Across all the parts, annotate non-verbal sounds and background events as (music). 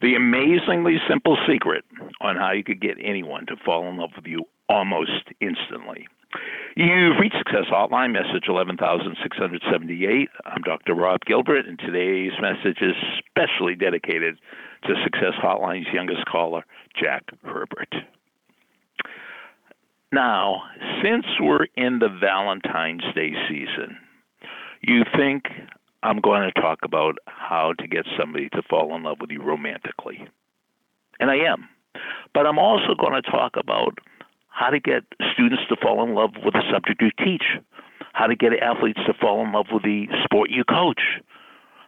The amazingly simple secret on how you could get anyone to fall in love with you almost instantly. You've reached Success Hotline, message 11678. I'm Dr. Rob Gilbert, and today's message is specially dedicated to Success Hotline's youngest caller, Jack Herbert. Now, since we're in the Valentine's Day season, you think I'm going to talk about how to get somebody to fall in love with you romantically. And I am. But I'm also going to talk about how to get students to fall in love with the subject you teach, how to get athletes to fall in love with the sport you coach,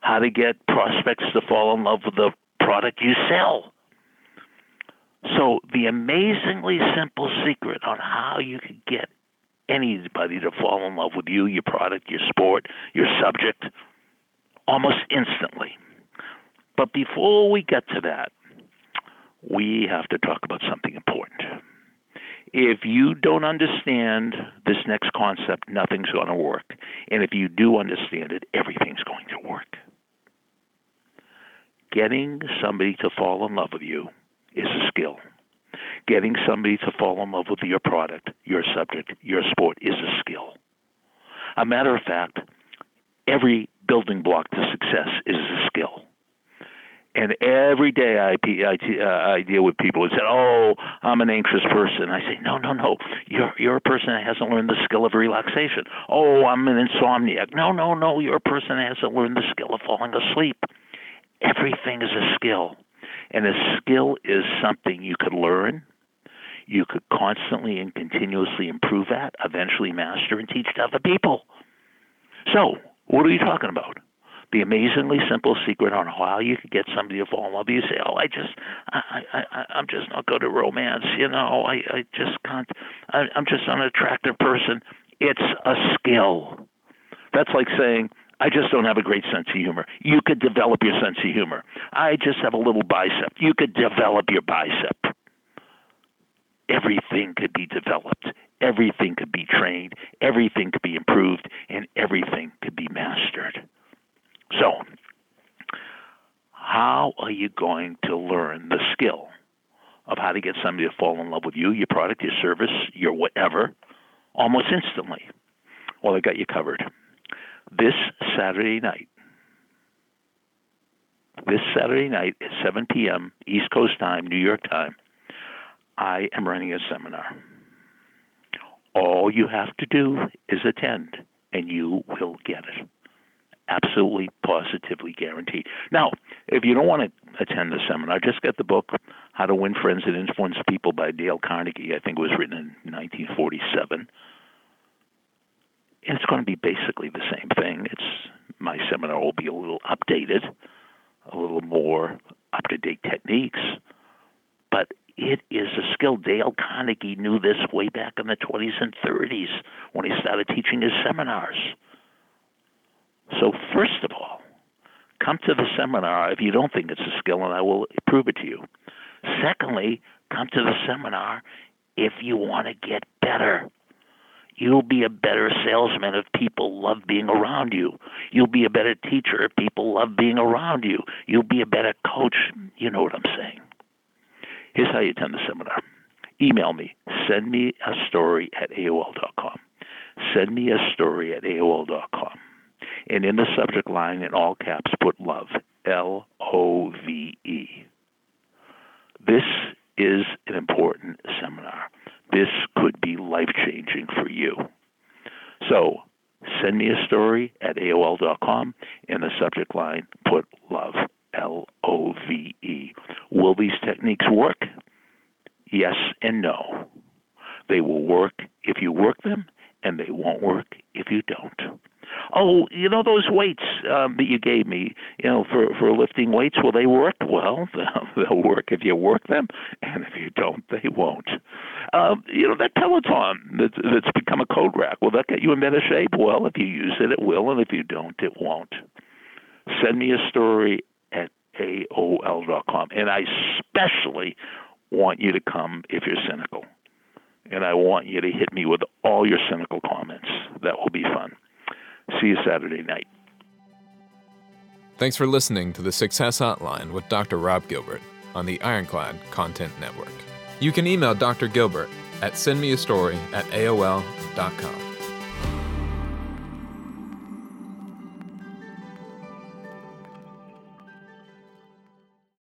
how to get prospects to fall in love with the product you sell. So, the amazingly simple secret on how you can get anybody to fall in love with you, your product, your sport, your subject, almost instantly. But before we get to that, we have to talk about something important. If you don't understand this next concept, nothing's going to work. And if you do understand it, everything's going to work. Getting somebody to fall in love with you is a skill. Getting somebody to fall in love with your product, your subject, your sport is a skill. A matter of fact, every building block to success is a skill. And every day I, I, uh, I deal with people who say, "Oh, I'm an anxious person." I say, "No, no, no. You're you're a person that hasn't learned the skill of relaxation." "Oh, I'm an insomniac." No, no, no. You're a person that hasn't learned the skill of falling asleep. Everything is a skill, and a skill is something you could learn, you could constantly and continuously improve at, eventually master, and teach to other people. So, what are you talking about? The amazingly simple secret on how you can get somebody to fall in love you. Say, oh, I just, I, I, I'm just not good at romance. You know, I, I just can't. I, I'm just an attractive person. It's a skill. That's like saying, I just don't have a great sense of humor. You could develop your sense of humor. I just have a little bicep. You could develop your bicep. Everything could be developed. Everything could be trained. Everything could be improved. And everything could be mastered. So, how are you going to learn the skill of how to get somebody to fall in love with you, your product, your service, your whatever, almost instantly? Well, I got you covered. This Saturday night, this Saturday night at 7 p.m. East Coast time, New York time, I am running a seminar. All you have to do is attend, and you will get it absolutely, positively guaranteed. Now, if you don't want to attend the seminar, just get the book How to Win Friends and Influence People by Dale Carnegie. I think it was written in 1947. And it's going to be basically the same thing. It's my seminar will be a little updated, a little more up to date techniques, but it is a skill. Dale Carnegie knew this way back in the 20s and 30s when he started teaching his seminars. So, first of all, come to the seminar if you don't think it's a skill, and I will prove it to you. Secondly, come to the seminar if you want to get better. You'll be a better salesman if people love being around you. You'll be a better teacher if people love being around you. You'll be a better coach. You know what I'm saying. Here's how you attend the seminar. Email me. Send me a story at AOL.com. Send me a story at AOL.com and in the subject line in all caps put love L O V E. This is an important seminar. This could be life changing for you. So send me a story at AOL.com. In the subject line, put love, L O V E. Will these techniques work? Yes and no. They will work if you work them, and they won't work if you don't oh, you know those weights um, that you gave me, you know, for for lifting weights. Well, they work well. (laughs) They'll work if you work them, and if you don't, they won't. Um, you know that Peloton that's, that's become a code rack. Will that get you in better shape? Well, if you use it, it will, and if you don't, it won't. Send me a story AOL.com, and I especially want you to come if you're cynical and I want you to hit me with all your cynical comments. That will be fun. See you Saturday night. Thanks for listening to the Success Hotline with Dr. Rob Gilbert on the Ironclad Content Network. You can email Dr. Gilbert at sendmeastory at AOL.com.